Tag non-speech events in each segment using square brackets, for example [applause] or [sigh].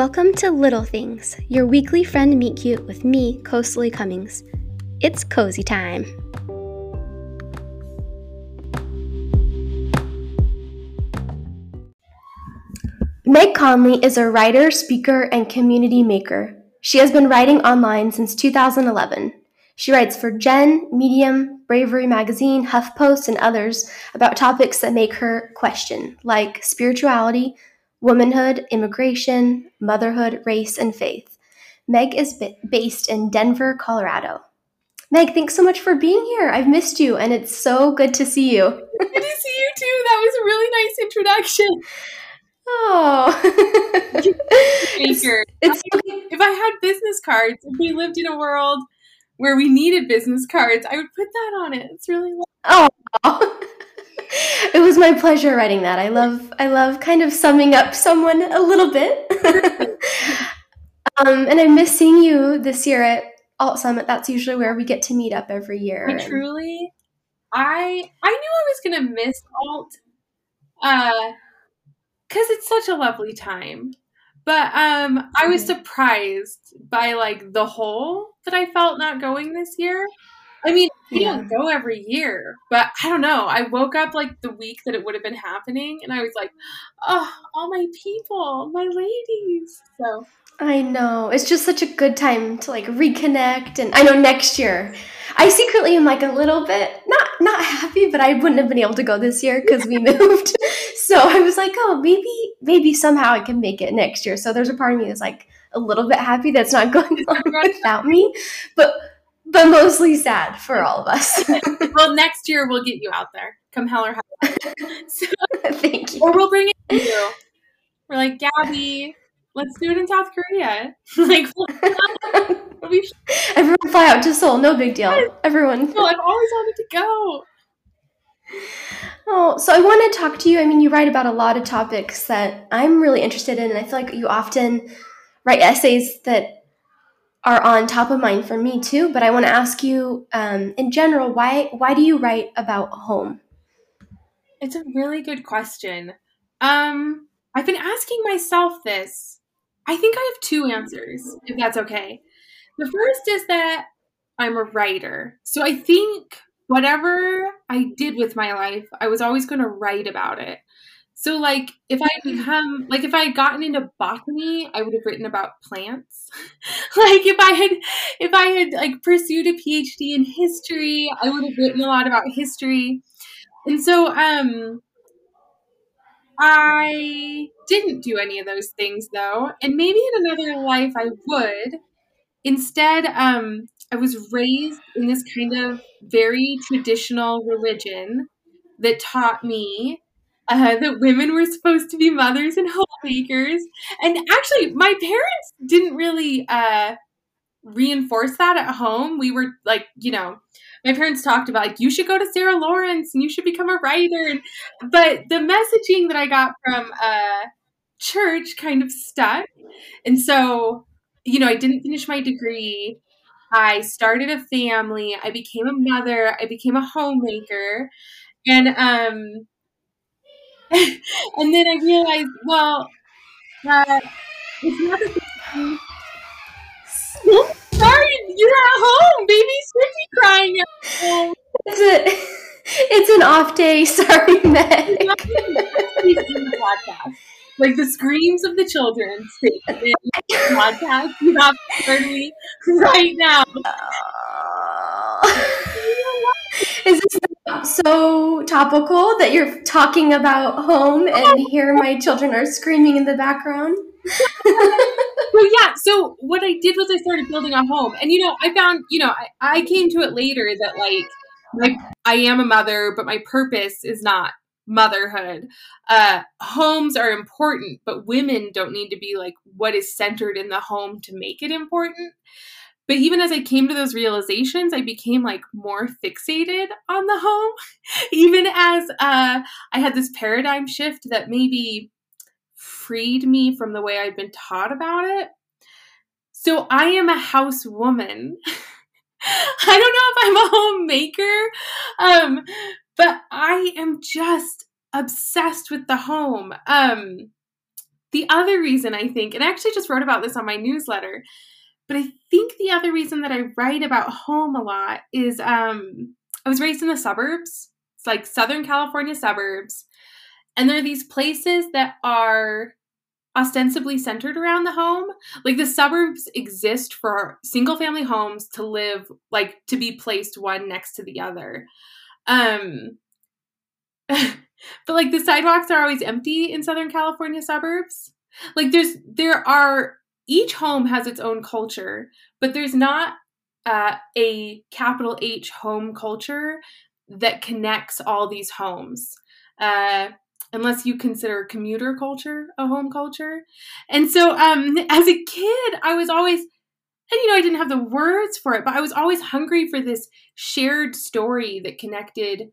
Welcome to Little Things, your weekly friend meet cute with me, Coastly Cummings. It's cozy time. Meg Conley is a writer, speaker, and community maker. She has been writing online since 2011. She writes for Gen, Medium, Bravery Magazine, HuffPost, and others about topics that make her question, like spirituality, womanhood, immigration, motherhood, race, and faith. Meg is b- based in Denver, Colorado. Meg, thanks so much for being here. I've missed you, and it's so good to see you. good to see you too. That was a really nice introduction. Oh, [laughs] it's, it's, if I had business cards, if we lived in a world where we needed business cards, I would put that on it. It's really oh. [laughs] [laughs] it was my pleasure writing that. I love I love kind of summing up someone a little bit. [laughs] um, and I miss seeing you this year at Alt Summit. That's usually where we get to meet up every year. I truly, I I knew I was gonna miss Alt, uh, because it's such a lovely time. But um, I was mm-hmm. surprised by like the hole that I felt not going this year. I mean, we yeah. don't go every year, but I don't know. I woke up like the week that it would have been happening, and I was like, "Oh, all my people, my ladies." So I know it's just such a good time to like reconnect, and I know next year. I secretly am like a little bit not not happy, but I wouldn't have been able to go this year because we [laughs] moved. so I was like, oh, maybe maybe somehow I can make it next year. So there's a part of me that's like a little bit happy that's not [laughs] going on without me, but but mostly sad for all of us. [laughs] well, next year we'll get you out there, come hell or high. [laughs] So, Thank you. Or we'll bring it to you. We're like Gabby. Let's do it in South Korea. [laughs] like, we everyone fly out to Seoul. No big deal. Everyone. No, I've always wanted to go. Oh, so I want to talk to you. I mean, you write about a lot of topics that I'm really interested in, and I feel like you often write essays that are on top of mind for me too. But I want to ask you, um, in general, why why do you write about home? It's a really good question. Um, I've been asking myself this. I think I have two answers, if that's okay. The first is that I'm a writer, so I think whatever I did with my life, I was always going to write about it. So like if I become like if I had gotten into botany, I would have written about plants. [laughs] like if I had if I had like pursued a PhD in history, I would have written a lot about history. And so um I didn't do any of those things though, and maybe in another life I would. Instead, um I was raised in this kind of very traditional religion that taught me uh, that women were supposed to be mothers and homemakers. And actually, my parents didn't really uh, reinforce that at home. We were like, you know, my parents talked about like you should go to Sarah Lawrence and you should become a writer. But the messaging that I got from uh, church kind of stuck. And so, you know, I didn't finish my degree. I started a family. I became a mother. I became a homemaker. And um, [laughs] and then I realized, well, uh, it's not that. Sorry, you're at home. Baby Swiftly crying at home. It's a, it's an off day. [laughs] Sorry, Meg. Like the screams of the children stay in the podcast. You have to hear me right now. Is this so topical that you're talking about home and here my children are screaming in the background? [laughs] well, yeah. So what I did was I started building a home, and you know, I found, you know, I, I came to it later that like, like I am a mother, but my purpose is not motherhood. Uh, homes are important, but women don't need to be like what is centered in the home to make it important. But even as I came to those realizations, I became like more fixated on the home. [laughs] even as uh, I had this paradigm shift that maybe freed me from the way I'd been taught about it. So I am a house woman. [laughs] I don't know if I'm a homemaker, um, but I am just obsessed with the home. Um, the other reason I think, and I actually just wrote about this on my newsletter, but I think the other reason that I write about home a lot is um, I was raised in the suburbs. It's like Southern California suburbs. And there are these places that are ostensibly centered around the home. Like the suburbs exist for single family homes to live, like to be placed one next to the other. Um, [laughs] but like the sidewalks are always empty in Southern California suburbs. Like there's there are each home has its own culture, but there's not uh, a capital H home culture that connects all these homes. Uh, unless you consider commuter culture a home culture. And so um, as a kid, I was always and you know, I didn't have the words for it, but I was always hungry for this shared story that connected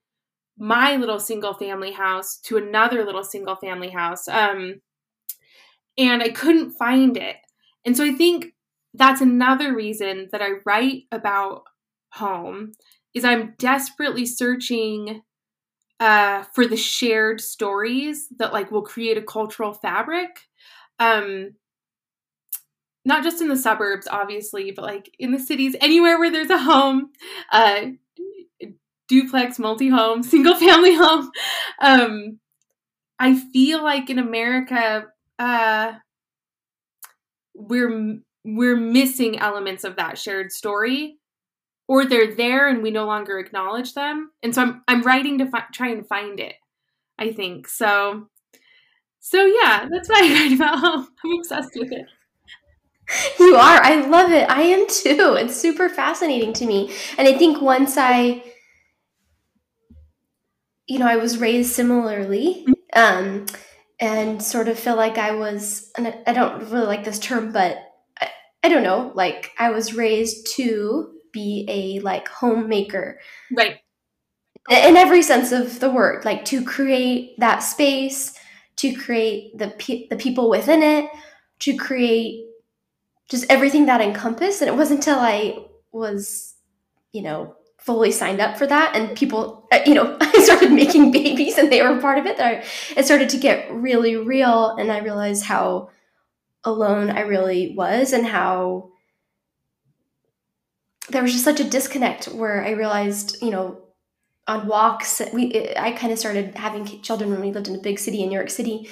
my little single family house to another little single family house. Um, and I couldn't find it. And so I think that's another reason that I write about home is I'm desperately searching uh, for the shared stories that like will create a cultural fabric. Um, not just in the suburbs, obviously, but like in the cities, anywhere where there's a home, uh, duplex, multi home, [laughs] single family home. Um, I feel like in America, uh, we're we're missing elements of that shared story or they're there and we no longer acknowledge them. And so i'm i'm writing to fi- try and find it i think. So so yeah that's why i write about. Home [laughs] i'm obsessed with it. You are. I love it. I am too. It's super fascinating to me. And i think once i you know i was raised similarly mm-hmm. um and sort of feel like i was and i don't really like this term but I, I don't know like i was raised to be a like homemaker. Right. In every sense of the word, like to create that space, to create the pe- the people within it, to create just everything that encompassed. And it wasn't until I was, you know, fully signed up for that and people, uh, you know, [laughs] I started making [laughs] babies and they were part of it. That I, it started to get really real, and I realized how alone I really was and how there was just such a disconnect where I realized, you know, on walks, we I kind of started having children when we lived in a big city in New York City,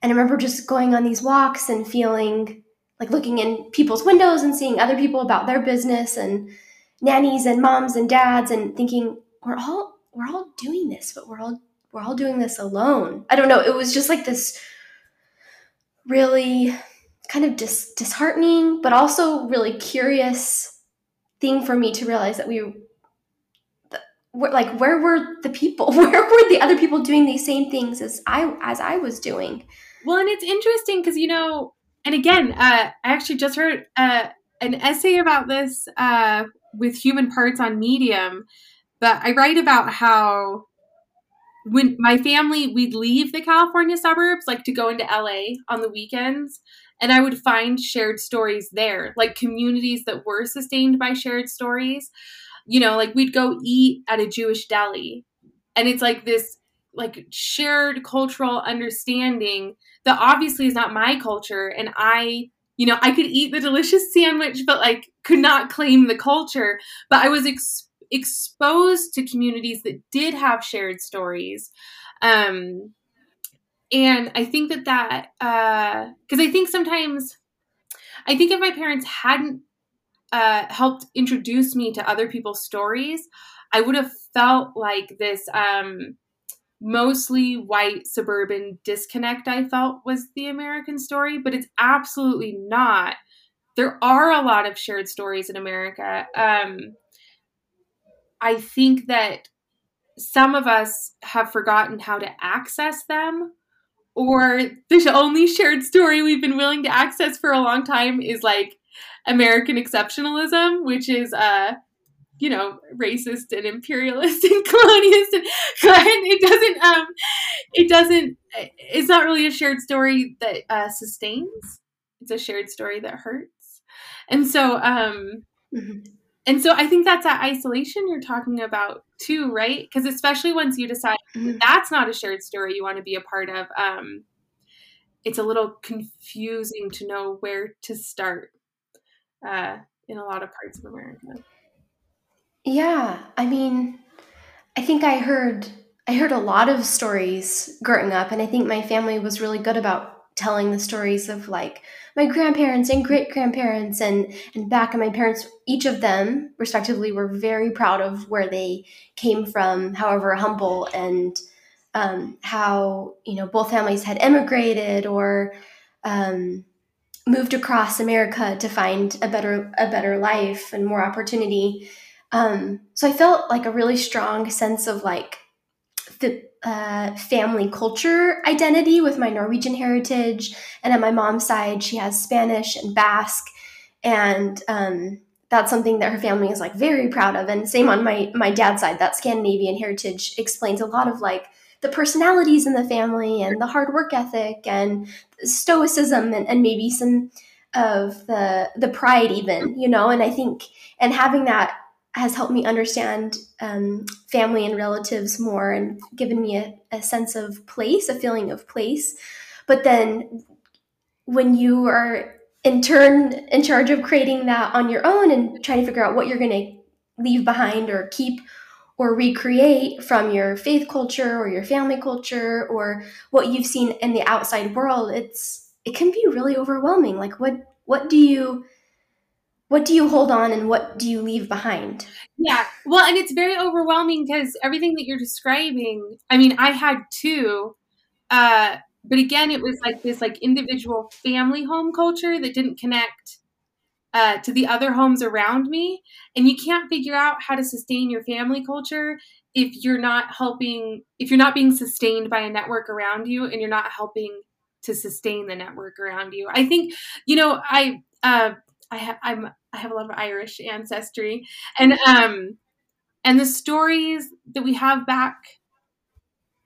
and I remember just going on these walks and feeling like looking in people's windows and seeing other people about their business and nannies and moms and dads and thinking we're all we're all doing this, but we're all we're all doing this alone. I don't know. It was just like this really kind of dis- disheartening, but also really curious thing for me to realize that we were like where were the people [laughs] where were the other people doing these same things as i as i was doing well and it's interesting because you know and again uh, i actually just heard uh, an essay about this uh, with human parts on medium but i write about how when my family we'd leave the california suburbs like to go into la on the weekends and I would find shared stories there, like communities that were sustained by shared stories. You know, like we'd go eat at a Jewish deli, and it's like this like shared cultural understanding that obviously is not my culture and I you know, I could eat the delicious sandwich but like could not claim the culture, but I was ex- exposed to communities that did have shared stories. Um and i think that that because uh, i think sometimes i think if my parents hadn't uh, helped introduce me to other people's stories i would have felt like this um, mostly white suburban disconnect i felt was the american story but it's absolutely not. There are a lot of shared stories in america. Um, i think that some of us have forgotten how to access them or the [laughs] only shared story we've been willing to access for a long time is like American exceptionalism, which is uh you know racist and imperialist [laughs] and colonialist and it doesn't um it doesn't it's not really a shared story that uh, sustains it's a shared story that hurts and so um mm-hmm. and so i think that's that isolation you're talking about too, right? Because especially once you decide mm-hmm. that's not a shared story you want to be a part of, um, it's a little confusing to know where to start uh, in a lot of parts of America. Yeah, I mean, I think I heard I heard a lot of stories growing up, and I think my family was really good about telling the stories of like my grandparents and great grandparents and and back and my parents each of them respectively were very proud of where they came from however humble and um, how you know both families had immigrated or um, moved across America to find a better a better life and more opportunity. Um, so I felt like a really strong sense of like the uh, family culture identity with my Norwegian heritage, and on my mom's side, she has Spanish and Basque, and um, that's something that her family is like very proud of. And same on my my dad's side, that Scandinavian heritage explains a lot of like the personalities in the family and the hard work ethic and stoicism and, and maybe some of the the pride even you know? And i think and having that has helped me understand um, family and relatives more and given me a, a sense of place a feeling of place. But then when you are in turn in charge of creating that on your own and trying to figure out what you're going to leave behind or keep or recreate from your faith culture or your family culture or what you've seen in the outside world it's it can be really overwhelming. Like what what do you what do you hold on and what do you leave behind yeah well and it's very overwhelming because everything that you're describing i mean i had two uh but again it was like this like individual family home culture that didn't connect uh, to the other homes around me. And you can't figure out how to sustain your family culture if you're not helping, if you're not being sustained by a network around you and you're not helping to sustain the network around you. I think, you know, I, uh, I have, I'm, I have a lot of Irish ancestry. And, um, and the stories that we have back,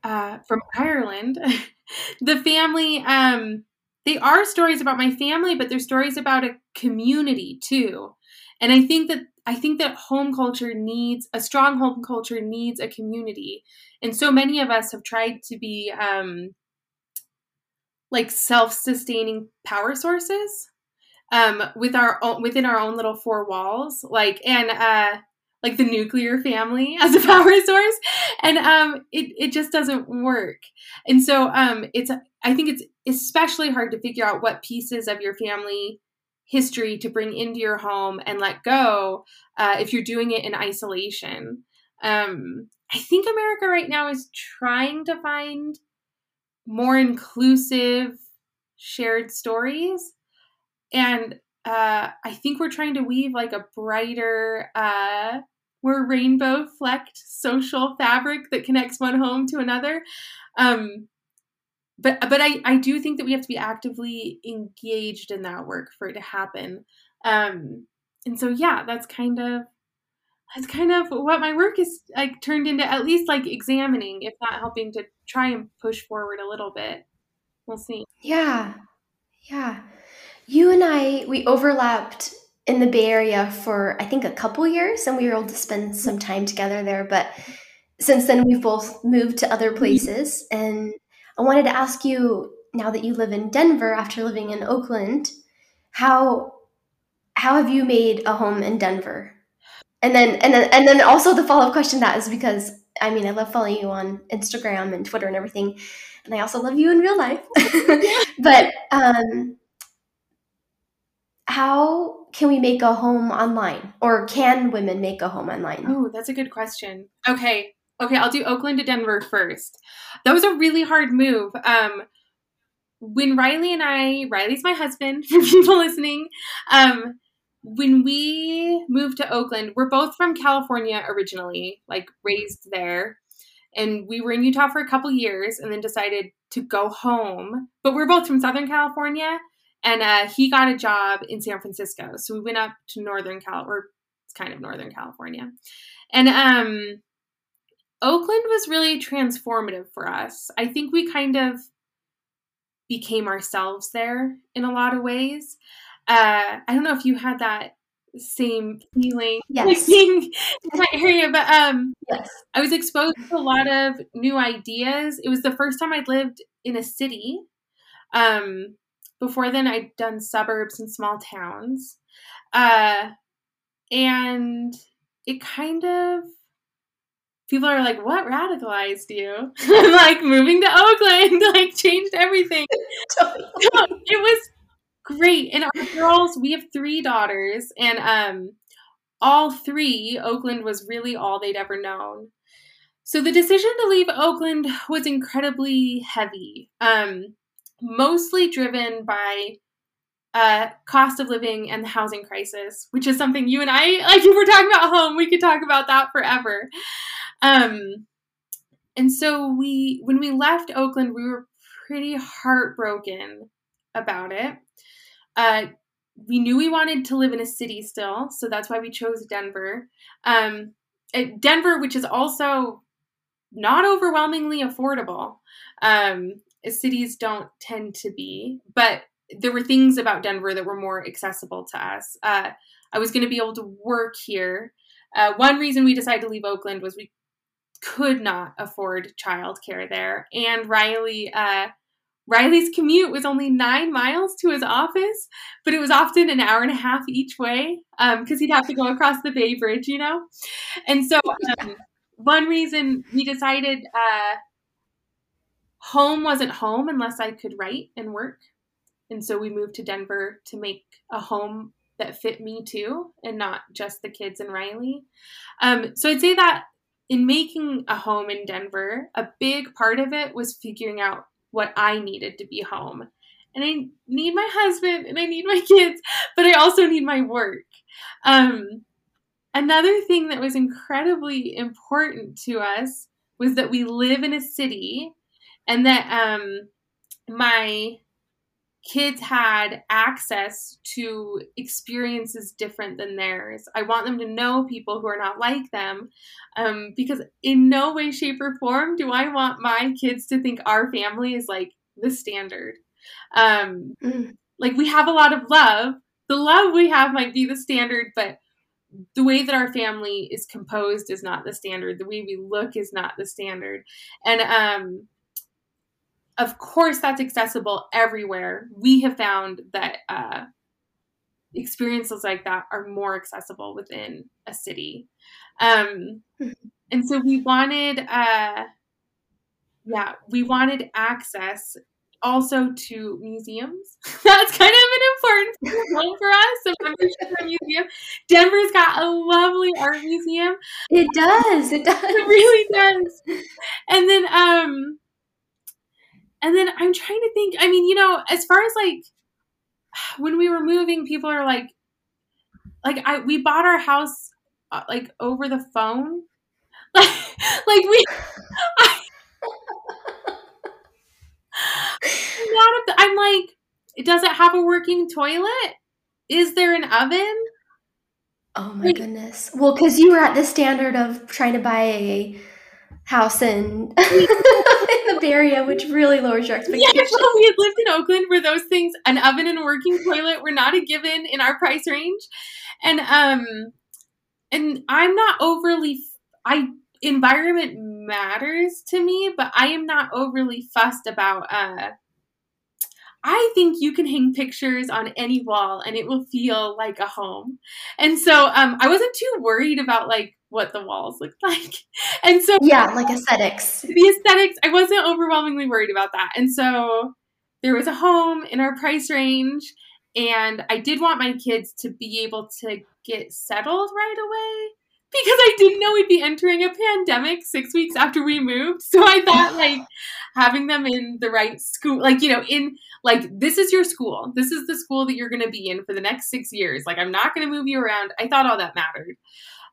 uh, from Ireland, [laughs] the family, um, they are stories about my family, but they're stories about a community too. And I think that I think that home culture needs a strong home culture needs a community, and so many of us have tried to be um, like self-sustaining power sources um, with our own, within our own little four walls, like and uh, like the nuclear family [laughs] as a power source, and um, it it just doesn't work. And so um, it's I think it's especially hard to figure out what pieces of your family history to bring into your home and let go uh, if you're doing it in isolation. Um, I think America right now is trying to find more inclusive shared stories. And uh, I think we're trying to weave like a brighter, uh, more rainbow flecked social fabric that connects one home to another. Um, but but I, I do think that we have to be actively engaged in that work for it to happen. Um, and so yeah, that's kind of that's kind of what my work is like turned into at least like examining, if not helping to try and push forward a little bit. We'll see. Yeah. Yeah. You and I we overlapped in the Bay Area for I think a couple years and we were able to spend some time together there, but since then we've both moved to other places and I wanted to ask you now that you live in Denver after living in Oakland, how how have you made a home in Denver? And then and then and then also the follow-up question that is because I mean I love following you on Instagram and Twitter and everything. And I also love you in real life. [laughs] but um how can we make a home online or can women make a home online? Oh, that's a good question. Okay. Okay, I'll do Oakland to Denver first. That was a really hard move. Um, when Riley and I, Riley's my husband [laughs] for people listening, um, when we moved to Oakland, we're both from California originally, like raised there. And we were in Utah for a couple years and then decided to go home. But we're both from Southern California. And uh, he got a job in San Francisco. So we went up to Northern Cal, or it's kind of Northern California. And um, Oakland was really transformative for us. I think we kind of became ourselves there in a lot of ways. Uh, I don't know if you had that same feeling [laughs] yes. in that area, but um, yes. I was exposed to a lot of new ideas. It was the first time I'd lived in a city. Um, before then, I'd done suburbs and small towns. Uh, and it kind of people are like, "What radicalized you?" [laughs] like moving to Oakland, [laughs] like changed everything. [laughs] it was great, and our girls, we have three daughters, and um, all three, Oakland was really all they'd ever known. So the decision to leave Oakland was incredibly heavy, um, mostly driven by uh, cost of living and the housing crisis, which is something you and I, [laughs] like, if we're talking about home, we could talk about that forever. Um, and so we, when we left Oakland, we were pretty heartbroken about it. Uh, we knew we wanted to live in a city still, so that's why we chose Denver. Um, Denver, which is also not overwhelmingly affordable. Um, cities don't tend to be, but there were things about Denver that were more accessible to us. Uh, I was going to be able to work here. Uh, one reason we decided to leave Oakland was we could not afford childcare there, and Riley. Uh, Riley's commute was only nine miles to his office, but it was often an hour and a half each way because um, he'd have to go across the Bay Bridge, you know? And so, um, one reason we decided uh, home wasn't home unless I could write and work. And so we moved to Denver to make a home that fit me too, and not just the kids and Riley. Um, so I'd say that in making a home in Denver, a big part of it was figuring out what I needed to be home. And I need my husband and I need my [laughs] kids, but I also need my work. Um, another thing that was incredibly important to us was that we live in a city and that um, my kids had access to experiences different than theirs. I want them to know people who are not like them um, because, in no way, shape, or form do I want my kids to think our family is like the standard. Um, mm. Like, we have a lot of love. The love we have might be the standard, but the way that our family is composed is not the standard. The way we look is not the standard. And um, of course, that's accessible everywhere. We have found that uh, experiences like that are more accessible within a city. Um, and so we wanted, uh, yeah, we wanted access also to museums. [laughs] That's kind of an important one for us. A membership a museum. Denver's got a lovely art museum. It does. It [laughs] does. It really does. And then, um, and then I'm trying to think, I mean, you know, as far as like [sighs] when we were moving, people are like, like I we bought our house uh, like over the phone, like [laughs] like we. I, [laughs] I'm like, does it have a working toilet? Is there an oven? Oh my like, goodness! Well, because you were at the standard of trying to buy a house in, in the Bay Area, which really lowers your expectations. Yeah, well, we had lived in Oakland where those things, an oven and a working toilet, were not a given in our price range, and um, and I'm not overly, I environment matters to me, but I am not overly fussed about uh I think you can hang pictures on any wall and it will feel like a home. And so um, I wasn't too worried about like what the walls looked [laughs] like. And so Yeah, like aesthetics. The aesthetics, I wasn't overwhelmingly worried about that. And so there was a home in our price range and I did want my kids to be able to get settled right away because I didn't know we'd be entering a pandemic six weeks after we moved. So I thought [laughs] like having them in the right school, like, you know, in like, this is your school. This is the school that you're going to be in for the next six years. Like, I'm not going to move you around. I thought all that mattered.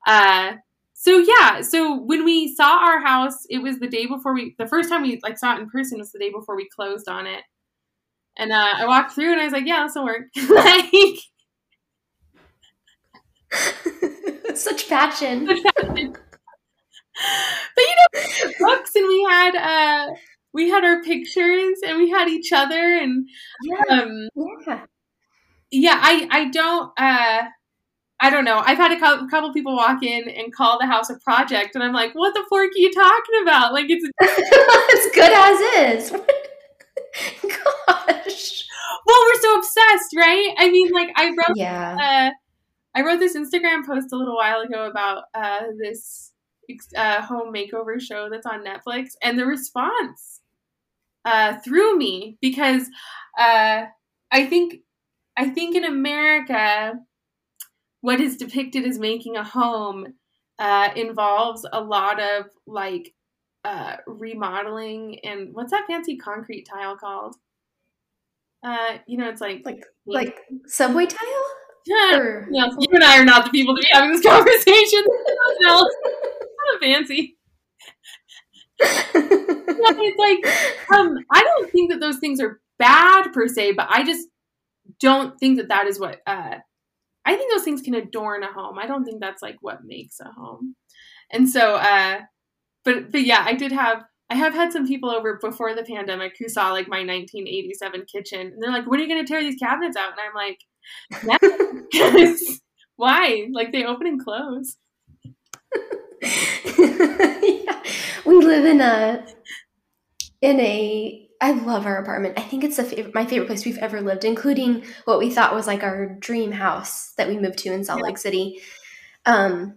Uh, so yeah, so when we saw our house, it was the day before we, the first time we like saw it in person was the day before we closed on it. And uh, I walked through and I was like, yeah, this will work. [laughs] like, [laughs] Such passion. Such [laughs] passion. but you know, books, and we had uh, we had our pictures, and we had each other, and yeah, um, yeah, yeah. I I don't. Uh, I don't know. I've had a couple, couple, people walk in and call the house a project, and I'm like, "What the fork are you talking about? Like it's [laughs] as good as is." [laughs] Gosh. Well, we're so obsessed, right? I mean, like I wrote, Yeah. uh, I wrote this Instagram post a little while ago about uh, this uh, home makeover show that's on Netflix, and the response uh, threw me because uh, I think I think in America, what is depicted as making a home uh, involves a lot of like uh, remodeling and what's that fancy concrete tile called? Uh, you know, it's like Like like subway tile? yeah, Or you and I are not the people to be having this [laughs] conversation. [laughs] no, kind of fancy. It's like um, I don't think that those things are bad per se, but I just don't think that that is what. Uh, I think those things can adorn a home. I don't think that's like what makes a home. And so, uh, but but yeah, I did have I have had some people over before the pandemic who saw like my 1987 kitchen, and they're like, "When are you going to tear these cabinets out?" And I'm like, "Never." [laughs] Why? Like they open and close. [laughs] yeah. We live in a in a I love our apartment. I think it's the favorite, my favorite place we've ever lived, including what we thought was like our dream house that we moved to in Salt Yeah. Lake City. Um,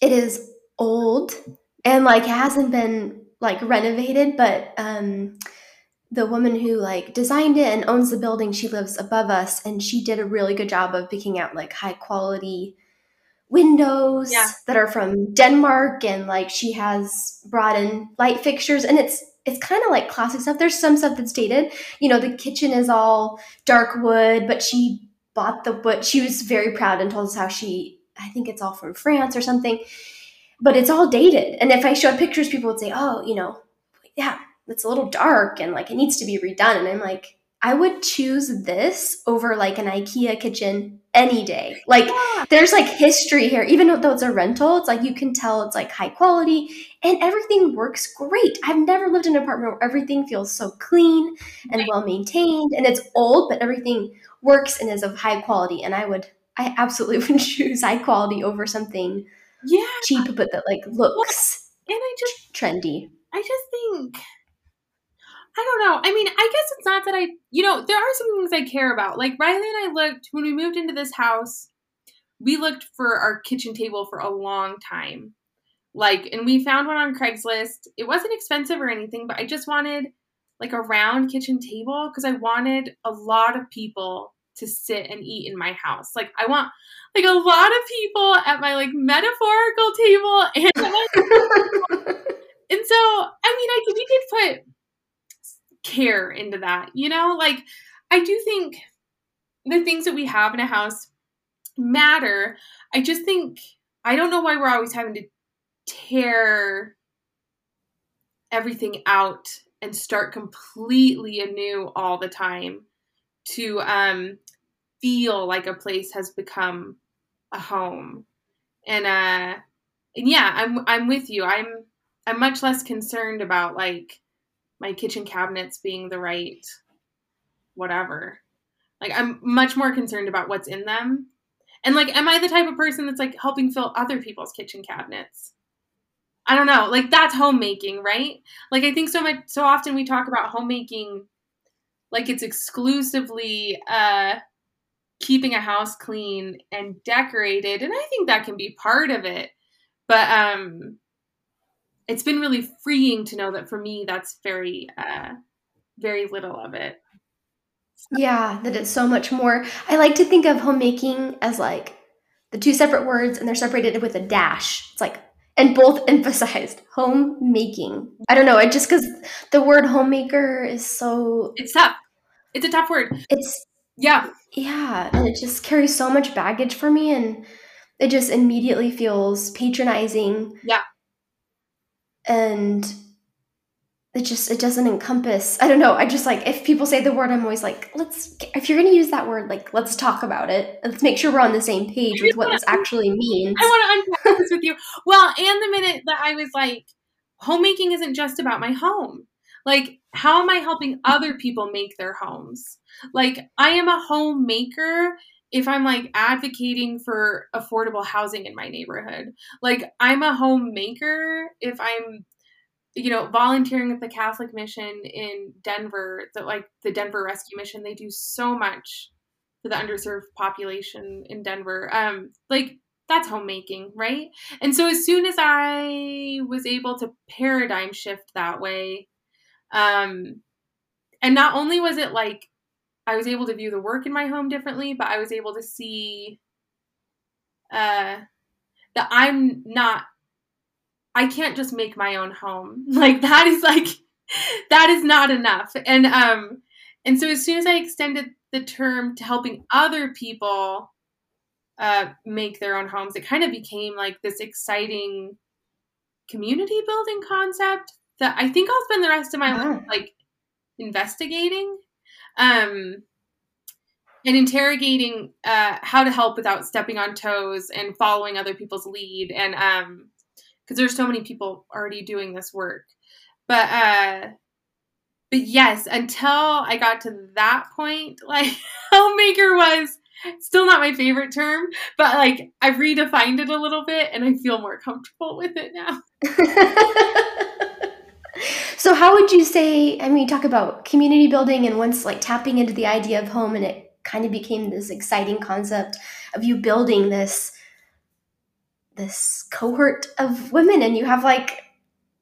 it is old and like hasn't been like renovated, but um, the woman who like designed it and owns the building, she lives above us, and she did a really good job of picking out like high quality windows Yeah. that are from Denmark, and like she has brought in light fixtures, and it's it's kind of like classic stuff. There's some stuff that's dated. You know, the kitchen is all dark wood, but she bought the wood. She was very proud and told us how she, I think it's all from France or something, but it's all dated. And if I showed pictures, people would say, oh, you know, yeah, it's a little dark and like it needs to be redone. And I'm like, I would choose this over like an IKEA kitchen any day. Like, Yeah. there's like history here, even though it's a rental. It's like you can tell it's like high quality and everything works great. I've never lived in an apartment where everything feels so clean and Right. well maintained and it's old, but everything works and is of high quality. And I would, I absolutely [laughs] would choose high quality over something Yeah, cheap, but that like looks and I just trendy. I just think I don't know. I mean, I guess it's not that I, you know, there are some things I care about. Like Riley and I looked when we moved into this house, we looked for our kitchen table for a long time. Like, and we found one on Craigslist. It wasn't expensive or anything, but I just wanted like a round kitchen table because I wanted a lot of people to sit and eat in my house. Like, I want like a lot of people at my like metaphorical table and [laughs] and so, I mean, I we did put care into that, you know? Like, I do think the things that we have in a house matter. I just think, I don't know why we're always having to tear everything out and start completely anew all the time to um, feel like a place has become a home. And, uh, and yeah, I'm, I'm with you. I'm, I'm much less concerned about like my kitchen cabinets being the right whatever. Like I'm much more concerned about what's in them. And like am I the type of person that's like helping fill other people's kitchen cabinets? I don't know. Like that's homemaking, right? Like I think so much so often we talk about homemaking like it's exclusively uh keeping a house clean and decorated and I think that can be part of it. But um it's been really freeing to know that for me that's very uh very little of it Yeah, that it's so much more. I like to think of homemaking as like the two separate words and they're separated with a dash. It's like, and both [laughs] emphasized homemaking. I don't know, it just because the word homemaker is so, it's tough it's a tough word it's, yeah yeah, and it just carries so much baggage for me and it just immediately feels patronizing. Yeah. And it just it doesn't encompass i don't know i just like if people say the word i'm always like let's if you're going to use that word like let's talk about it. Let's make sure we're on the same page with what this actually means. I want to unpack this with you. Well and the minute that i was like homemaking isn't just about my home. Like how am i helping other people make their homes? Like i am a homemaker if i'm like advocating for affordable housing in my neighborhood like i'm a homemaker if i'm you know, volunteering at the Catholic mission in Denver, that like the Denver Rescue Mission, they do so much for the underserved population in Denver. Um, like that's homemaking, right? And so as soon as I was able to paradigm shift that way, um, and not only was it like I was able to view the work in my home differently, but I was able to see uh, that I'm not I can't just make my own home. [laughs] Like that is like that is not enough. And um and so as soon as I extended the term to helping other people uh, make their own homes, it kind of became like this exciting community building concept that I think I'll spend the rest of my life like investigating um, and interrogating uh, how to help without stepping on toes and following other people's lead and um, because there's so many people already doing this work. But uh but yes, until I got to that point, [laughs] like homemaker was still not my favorite term, but like I've redefined it a little bit and I feel more comfortable with it now. [laughs] [laughs] so how would you say I mean talk about community building and once like tapping into the idea of home and it kind of became this exciting concept of you building this this cohort of women and you have like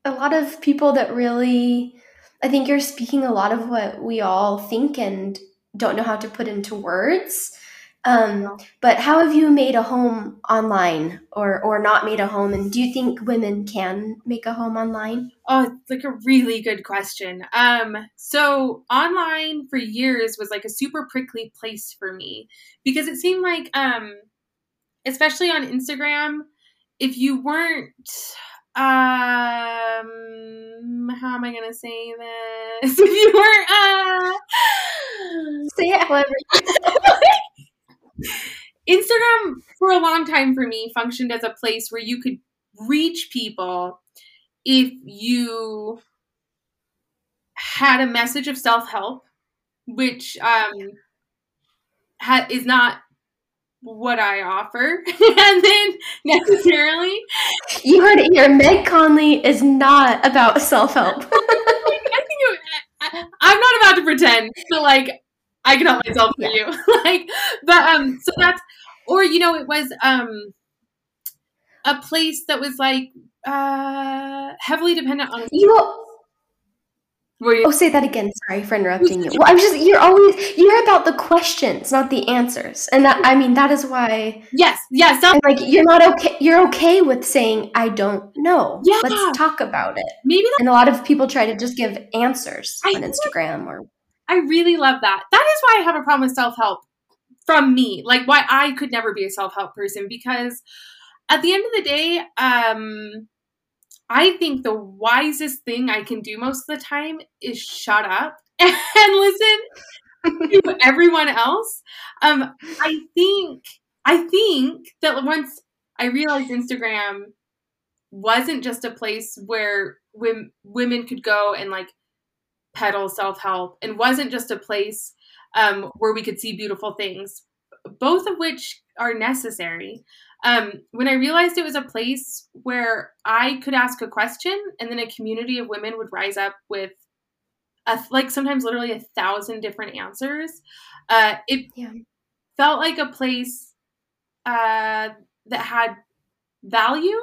a lot of people that really I think you're speaking a lot of what we all think and don't know how to put into words. Um, but how have you made a home online or or not made a home? And do you think women can make a home online? Oh it's like a really good question. Um so online for years was like a super prickly place for me because it seemed like um especially on instagram if you weren't um how am I gonna say this? [laughs] if you weren't uh say it however Instagram for a long time for me functioned as a place where you could reach people if you had a message of self-help which um ha- is not what I offer, [laughs] and then necessarily. You heard it here. Meg Conley is not about self help. [laughs] I think it, I, I'm not about to pretend, but like I can help myself for yeah. you, [laughs] like. But um, so that's or you know, it was um a place that was like uh heavily dependent on you you- oh, say that again. Sorry for interrupting you. Well, I'm just you're always you're about the questions, not the answers, and that I mean that is why. Yes, yes. like you're not okay. You're okay with saying I don't know. Yeah, let's talk about it. Maybe. And a lot of people try to just give answers I on Instagram or. I really love that. That is why I have a problem with self help from me. Like why I could never be a self help person because at the end of the day, um, I think the wisest thing I can do most of the time is shut up [laughs] and listen to everyone else. Um, I think I think that once I realized Instagram wasn't just a place where women women could go and like peddle self help, and wasn't just a place um, where we could see beautiful things, both of which are necessary um, when I realized it was a place where I could ask a question and then a community of women would rise up with a, like sometimes literally a thousand different answers, uh, it yeah. felt like a place uh, that had value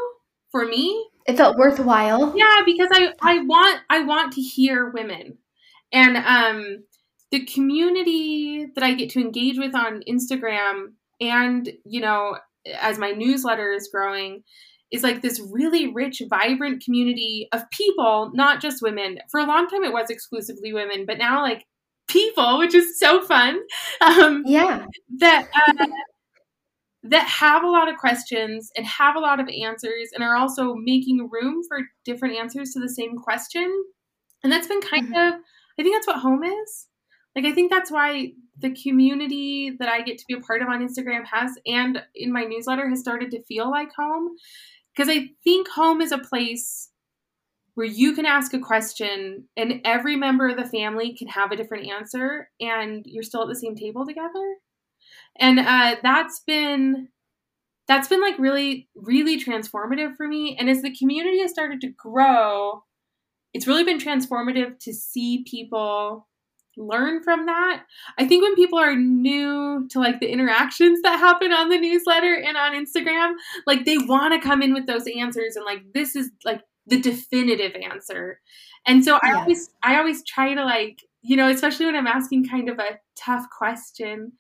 for me. It felt worthwhile. Yeah, because I, I want I want to hear women. And um, the community that I get to engage with on Instagram and you know as my newsletter is growing is like this really rich vibrant community of people not just women. For a long time it was exclusively women but now like people which is so fun. Um yeah. that uh, that have a lot of questions and have a lot of answers and are also making room for different answers to the same question. And that's been kind mm-hmm. of i think that's what home is. Like i think that's why the community that I get to be a part of on Instagram has and in my newsletter has started to feel like home. Because I think home is a place where you can ask a question and every member of the family can have a different answer and you're still at the same table together. And uh, that's been that's been like really really transformative for me. And as the community has started to grow it's really been transformative to see people learn from that. I think when people are new to like the interactions that happen on the newsletter and on Instagram, like they want to come in with those answers and like this is like the definitive answer. And so I always I always try to like, you know, especially when I'm asking kind of a tough question,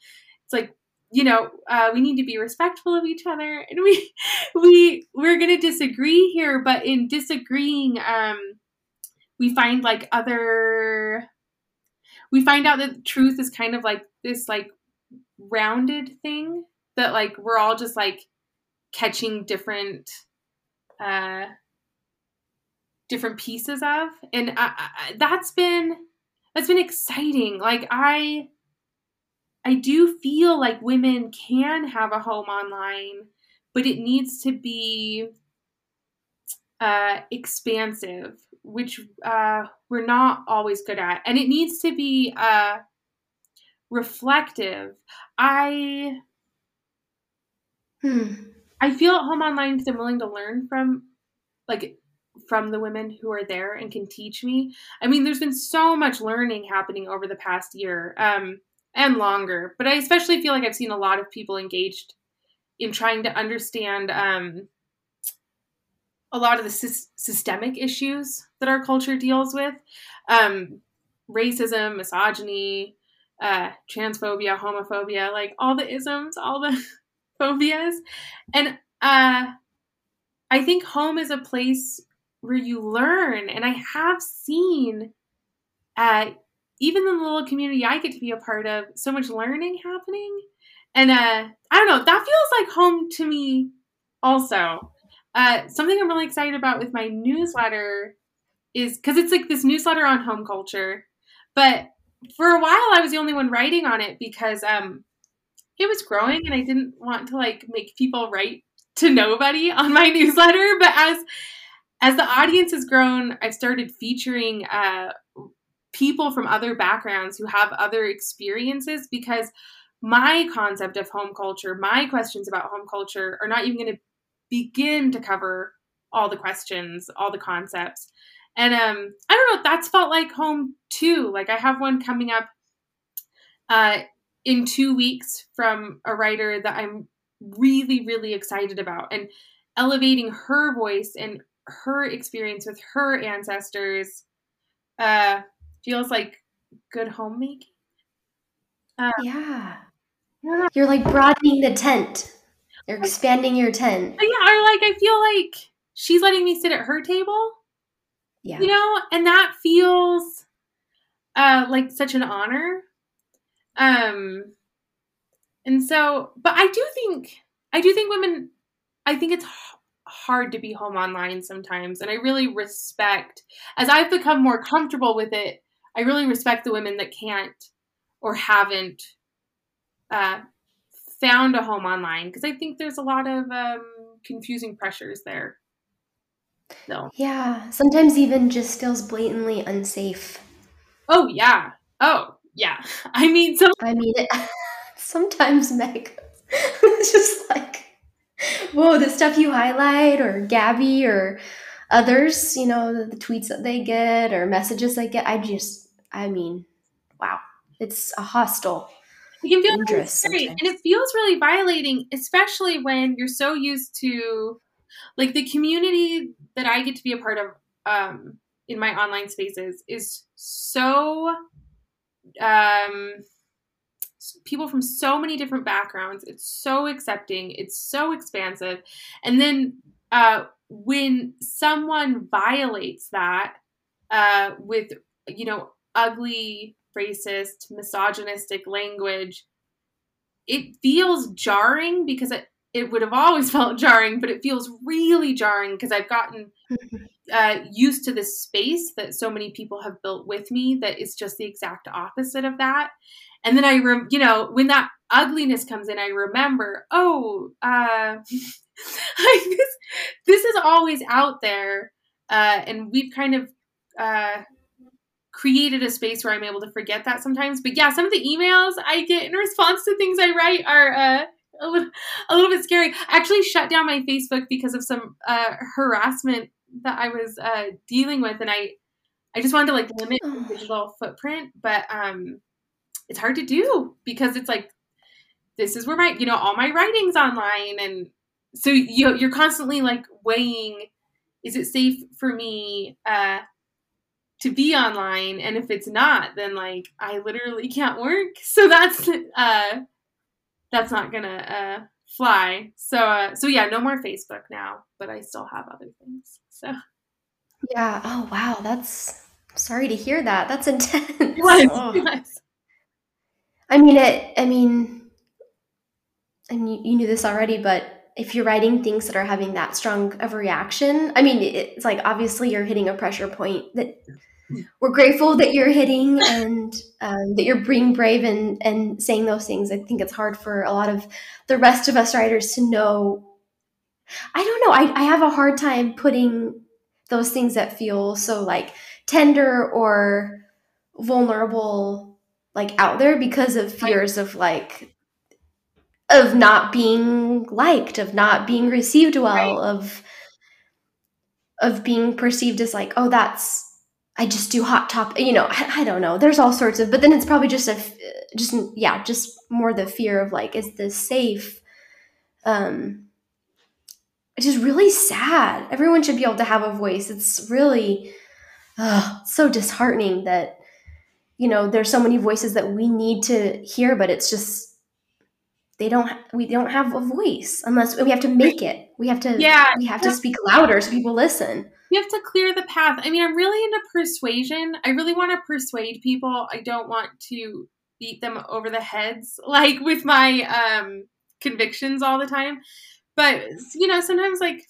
it's like you know uh, we need to be respectful of each other and we [laughs] we we're gonna disagree here but in disagreeing um we find like other we find out that truth is kind of like this like rounded thing that like we're all just like catching different uh different pieces of. And I, I, that's been that's been exciting. Like i i do feel like women can have a home online but it needs to be uh expansive which uh, we're not always good at, and it needs to be uh, reflective. I hmm. I feel at home online because I'm willing to learn from like from the women who are there and can teach me. I mean, there's been so much learning happening over the past year um, and longer, but I especially feel like I've seen a lot of people engaged in trying to understand um, a lot of the sy- systemic issues that our culture deals with um, racism, misogyny, uh, transphobia, homophobia, like all the isms, all the [laughs] phobias. And uh, I think home is a place where you learn. And I have seen, uh, even in the little community I get to be a part of, so much learning happening. And uh, I don't know, that feels like home to me also. Uh, something I'm really excited about with my newsletter is because it's like this newsletter on home culture, but for a while I was the only one writing on it because um, it was growing and I didn't want to like make people write to nobody [laughs] on my newsletter. But as as the audience has grown, I've started featuring uh, people from other backgrounds who have other experiences because my concept of home culture, my questions about home culture are not even going to begin to cover all the questions, all the concepts. And um, I don't know, that's felt like home too. Like I have one coming up uh, in two weeks from a writer that I'm really, really excited about and elevating her voice and her experience with her ancestors uh, feels like good homemaking. Uh, yeah. You're like broadening the tent. You're expanding your tent. Yeah, or like I feel like she's letting me sit at her table. Yeah. You know, and that feels uh like such an honor. Um and so but I do think I do think women I think it's hard to be home online sometimes and I really respect as I've become more comfortable with it, I really respect the women that can't or haven't uh found a home online because I think there's a lot of um, confusing pressures there. No. Yeah, sometimes even just feels blatantly unsafe. Oh yeah. Oh yeah. [laughs] I mean, so I mean, it, [laughs] sometimes Meg, [laughs] it's just like, whoa, the stuff you highlight, or Gabby, or others, you know, the, the tweets that they get or messages they get. I just, I mean, wow, it's a hostile it can feel really scary, and it feels really violating, especially when you're so used to, like, the community that I get to be a part of um, in my online spaces is so, um, people from so many different backgrounds. It's so accepting. It's so expansive, and then uh, when someone violates that uh, with, you know, ugly racist, misogynistic language, it feels jarring because it, it would have always [laughs] felt jarring, but it feels really jarring because I've gotten [laughs] uh, used to this space that so many people have built with me that is just the exact opposite of that. And then I, rem- you know, when that ugliness comes in, I remember, oh, uh, [laughs] this, this is always out there. Uh, and we've kind of uh, created a space where I'm able to forget that sometimes. But yeah, some of the emails I get in response to things I write are uh, a, little, a little bit scary. I actually shut down my Facebook because of some uh, harassment that I was uh, dealing with, and I I just wanted to like limit the digital footprint, but um, it's hard to do because it's like this is where my you know all my writings online and so you you're constantly like weighing is it safe for me uh to be online and if it's not then like i literally can't work. So that's uh that's not gonna uh fly. So uh so yeah no more facebook now but i still have other things so. Yeah. Oh wow. That's sorry to hear that. That's intense. [laughs] Oh. i mean it i mean and you, you knew this already but if you're writing things that are having that strong of a reaction i mean it's like obviously you're hitting a pressure point that we're grateful that you're hitting and um, that you're being brave and, and saying those things. I think it's hard for a lot of the rest of us writers to know. I don't know. I, I have a hard time putting those things that feel so like tender or vulnerable like out there because of fears of like of not being liked of not being received well right. of of being perceived as like oh that's I just do hot top, you know, I, I, don't know. There's all sorts of, but then it's probably just a, just, yeah, just more the fear of like, is this safe? Um, which is really sad. Everyone should be able to have a voice. It's really uh, so disheartening that, you know, there's so many voices that we need to hear, but it's just, they don't, we don't have a voice unless we have to make it. We have to, yeah, we have to speak louder so people listen you have to clear the path. I mean, I'm really into persuasion. I really want to persuade people. I don't want to beat them over the heads [laughs] like with my um convictions all the time. But you know, sometimes like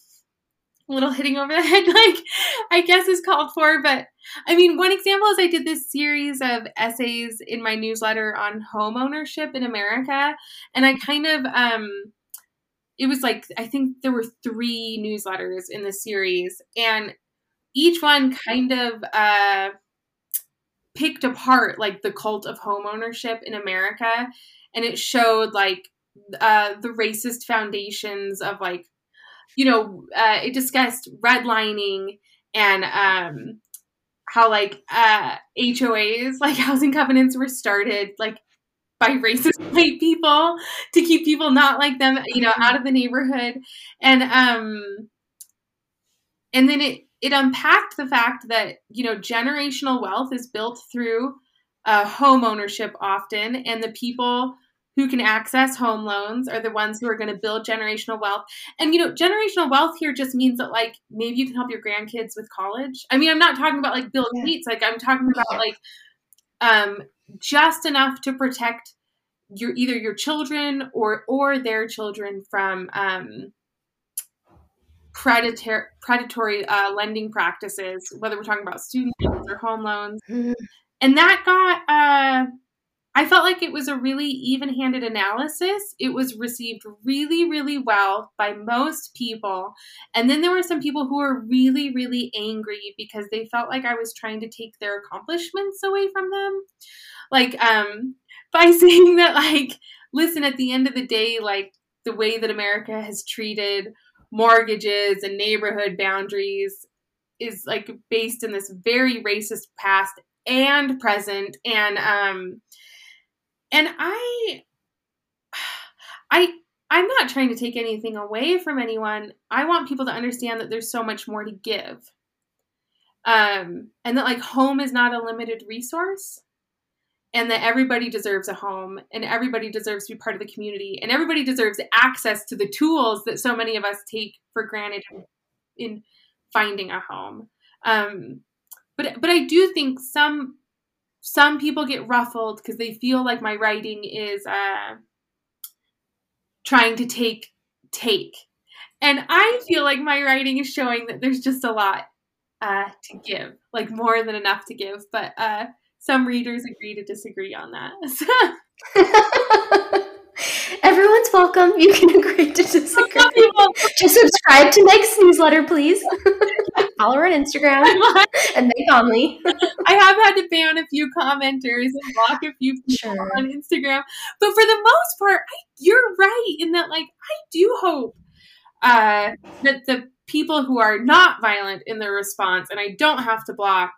a little hitting over the [laughs] head like I guess is called for, but I mean, one example is I did this series of essays in my newsletter on home ownership in America, and I kind of um it was like I think there were three newsletters in the series, and each one kind of uh, picked apart like the cult of homeownership in America, and it showed like uh, the racist foundations of like you know uh, it discussed redlining and um, how like uh, HOAs like [laughs] housing covenants were started like by [laughs] racist white people to keep people not like them, you know, out of the neighborhood. And um and then it it unpacked the fact that, you know, generational wealth is built through uh, home ownership often, and the people who can access home loans are the ones who are going to build generational wealth. And you know, generational wealth here just means that like maybe you can help your grandkids with college. I mean, I'm not talking about like Bill Gates, like I'm talking about like um just enough to protect your either your children or or their children from um, predatory predatory uh, lending practices, whether we're talking about student loans or home loans. Mm-hmm. And that got uh, I felt like it was a really even-handed analysis. It was received really, really well by most people. And then there were some people who were really, really angry because they felt like I was trying to take their accomplishments away from them like um [laughs] by saying that like listen at the end of the day like the way that America has treated mortgages and neighborhood boundaries is like based in this very racist past and present and um and I [sighs] I I'm not trying to take anything away from anyone. I want people to understand that there's so much more to give. Um and that like home is not a limited resource and that everybody deserves a home and everybody deserves to be part of the community and everybody deserves access to the tools that so many of us take for granted in finding a home um, but but i do think some some people get ruffled because they feel like my writing is uh, trying to take take and i feel like my writing is showing that there's just a lot uh, to give like more than enough to give but uh, some readers agree to disagree on that. [laughs] [laughs] Everyone's welcome. You can [laughs] agree to disagree. Just subscribe to Meg's newsletter, please. [laughs] Follow her on Instagram [laughs] and Meg Conley. I have had to ban a few commenters and block a few people sure. on Instagram, but for the most part, I, you're right in that. Like, I do hope uh, that the people who are not violent in their response, and I don't have to block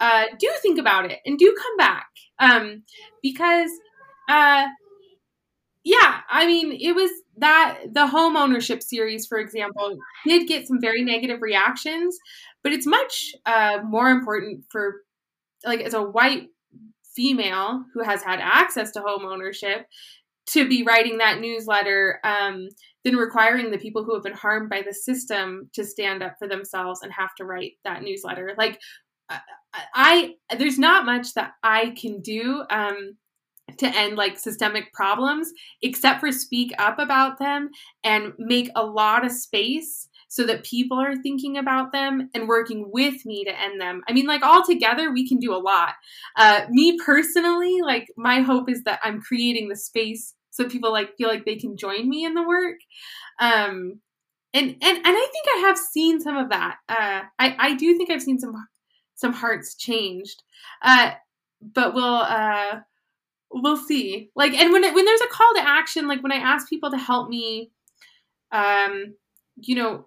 uh, do think about it and do come back um, because uh, yeah i mean it was that the home ownership series for example did get some very negative reactions but it's much uh, more important for like as a white female who has had access to home ownership to be writing that newsletter um, than requiring the people who have been harmed by the system to stand up for themselves and have to write that newsletter. Like, I, I there's not much that I can do um, to end like systemic problems except for speak up about them and make a lot of space so that people are thinking about them and working with me to end them. I mean, like all together, we can do a lot. Uh, me personally, like my hope is that I'm creating the space so people like feel like they can join me in the work. Um, and and and I think I have seen some of that. Uh, I I do think I've seen some some hearts changed. Uh, but we'll uh, we'll see. Like, and when it, when there's a call to action, like when I ask people to help me, um, you know,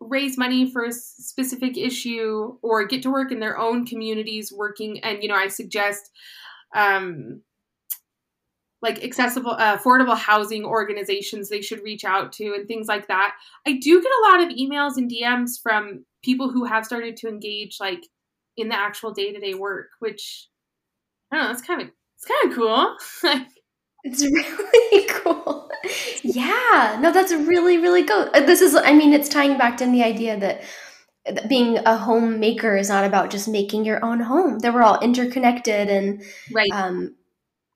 raise money for a specific issue or get to work in their own communities working and you know i suggest um like accessible uh, affordable housing organizations they should reach out to and things like that i do get a lot of emails and dms from people who have started to engage like in the actual day-to-day work which i don't know it's kind of it's kind of cool [laughs] It's [laughs] really cool. yeah, no, that's really, really cool. Uh, this is, I mean, it's tying back to the idea that being a homemaker is not about just making your own home. That we're all interconnected and, right. um,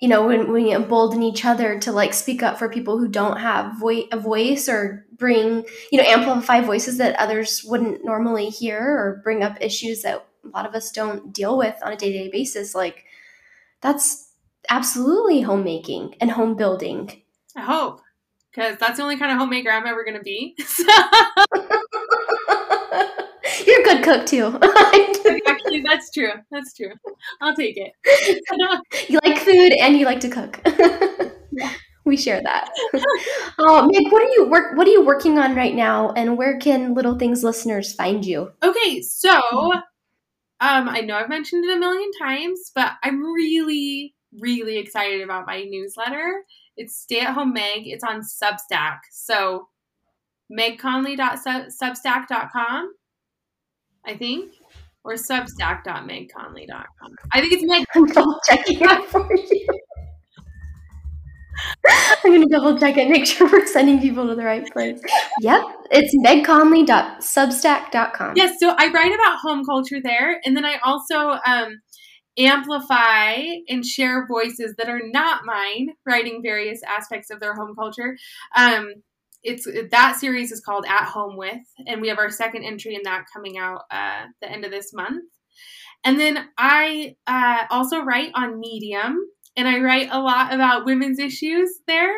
you know, when we embolden each other to like speak up for people who don't have vo- a voice or bring, you know, amplify voices that others wouldn't normally hear or bring up issues that a lot of us don't deal with on a day to day basis. Like, that's absolutely homemaking and home building. I hope, because that's the only kind of homemaker I'm ever going to be. [laughs] [laughs] You're a good cook too. [laughs] Actually, that's true. That's true. I'll take it. you like food and you like to cook. yeah. We share that. Oh, Meg, what are you work? What are you working on right now, and where can Little Things listeners find you? Okay, so um, I know I've mentioned it a million times, but I'm really really excited about my newsletter. It's Stay at Home Meg. It's on Substack. So megconley.substack.com, I think, or substack.megconley.com. I think it's Meg. [laughs] I'm double checking it [laughs] for you. I'm going to double check and make sure we're sending people to the right place. Yep, it's megconley.substack.com. Yes, so I write about home culture there. And then I also um, amplify and share voices that are not mine, writing various aspects of their home culture. Um, it's that series is called At Home With, and we have our second entry in that coming out uh, the end of this month. And then I uh, also write on Medium, and I write a lot about women's issues there,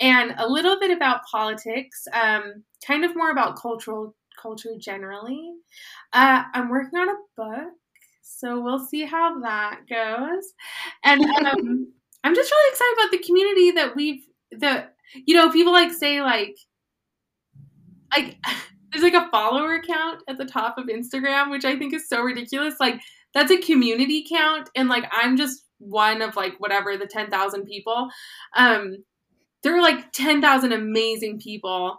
and a little bit about politics, um, kind of more about cultural culture generally. Uh, I'm working on a book so we'll see how that goes. And um, [laughs] I'm just really excited about the community that we've that you know people like say like like [laughs] there's like a follower count at the top of Instagram, which I think is so ridiculous. Like that's a community count, and like I'm just one of like whatever the ten thousand people. Um, there are like ten thousand amazing people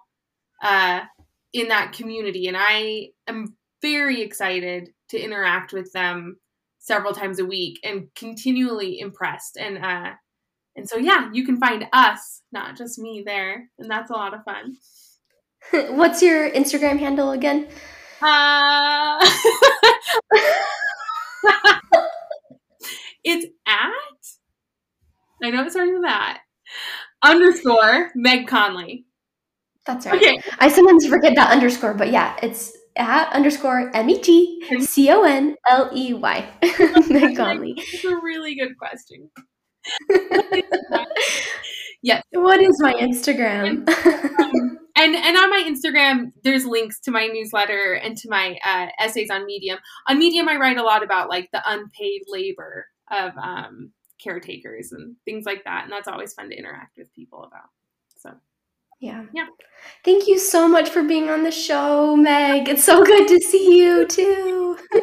uh, in that community, and I am very excited to interact with them several times a week and continually impressed. And uh and so yeah you can find us not just me there. And that's a lot of fun. [laughs] What's your instagram handle again? Uh [laughs] it's at i know it starts with that underscore meg conley. That's right. Okay. I sometimes forget that underscore but yeah it's at underscore M E G C O N L E Y. Meg Conley. It's a really good question. [laughs] yes. What is my Instagram? Um, and and on my Instagram, there's links to my newsletter and to my uh, essays on Medium. On Medium, I write a lot about like the unpaid labor of um, caretakers and things like that, and that's always fun to interact with people about. So yeah. Yeah. Thank you so much for being on the show, Meg. It's so good to see you too. [laughs]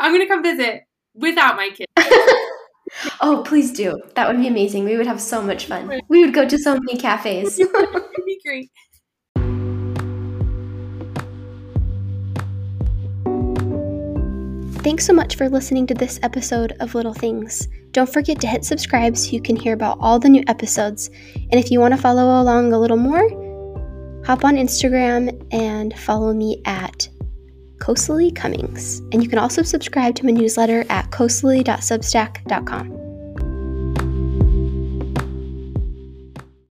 I'm going to come visit. without my kids. [laughs] oh, please do. That would be amazing. We would have so much fun. We would go to so many cafes. [laughs] It'd be great. Thanks so much for listening to this episode of Little Things. Don't forget to hit subscribe so you can hear about all the new episodes. And if you want to follow along a little more, hop on Instagram and follow me at Coastally Cummings. And you can also subscribe to my newsletter at coastally.substack.com.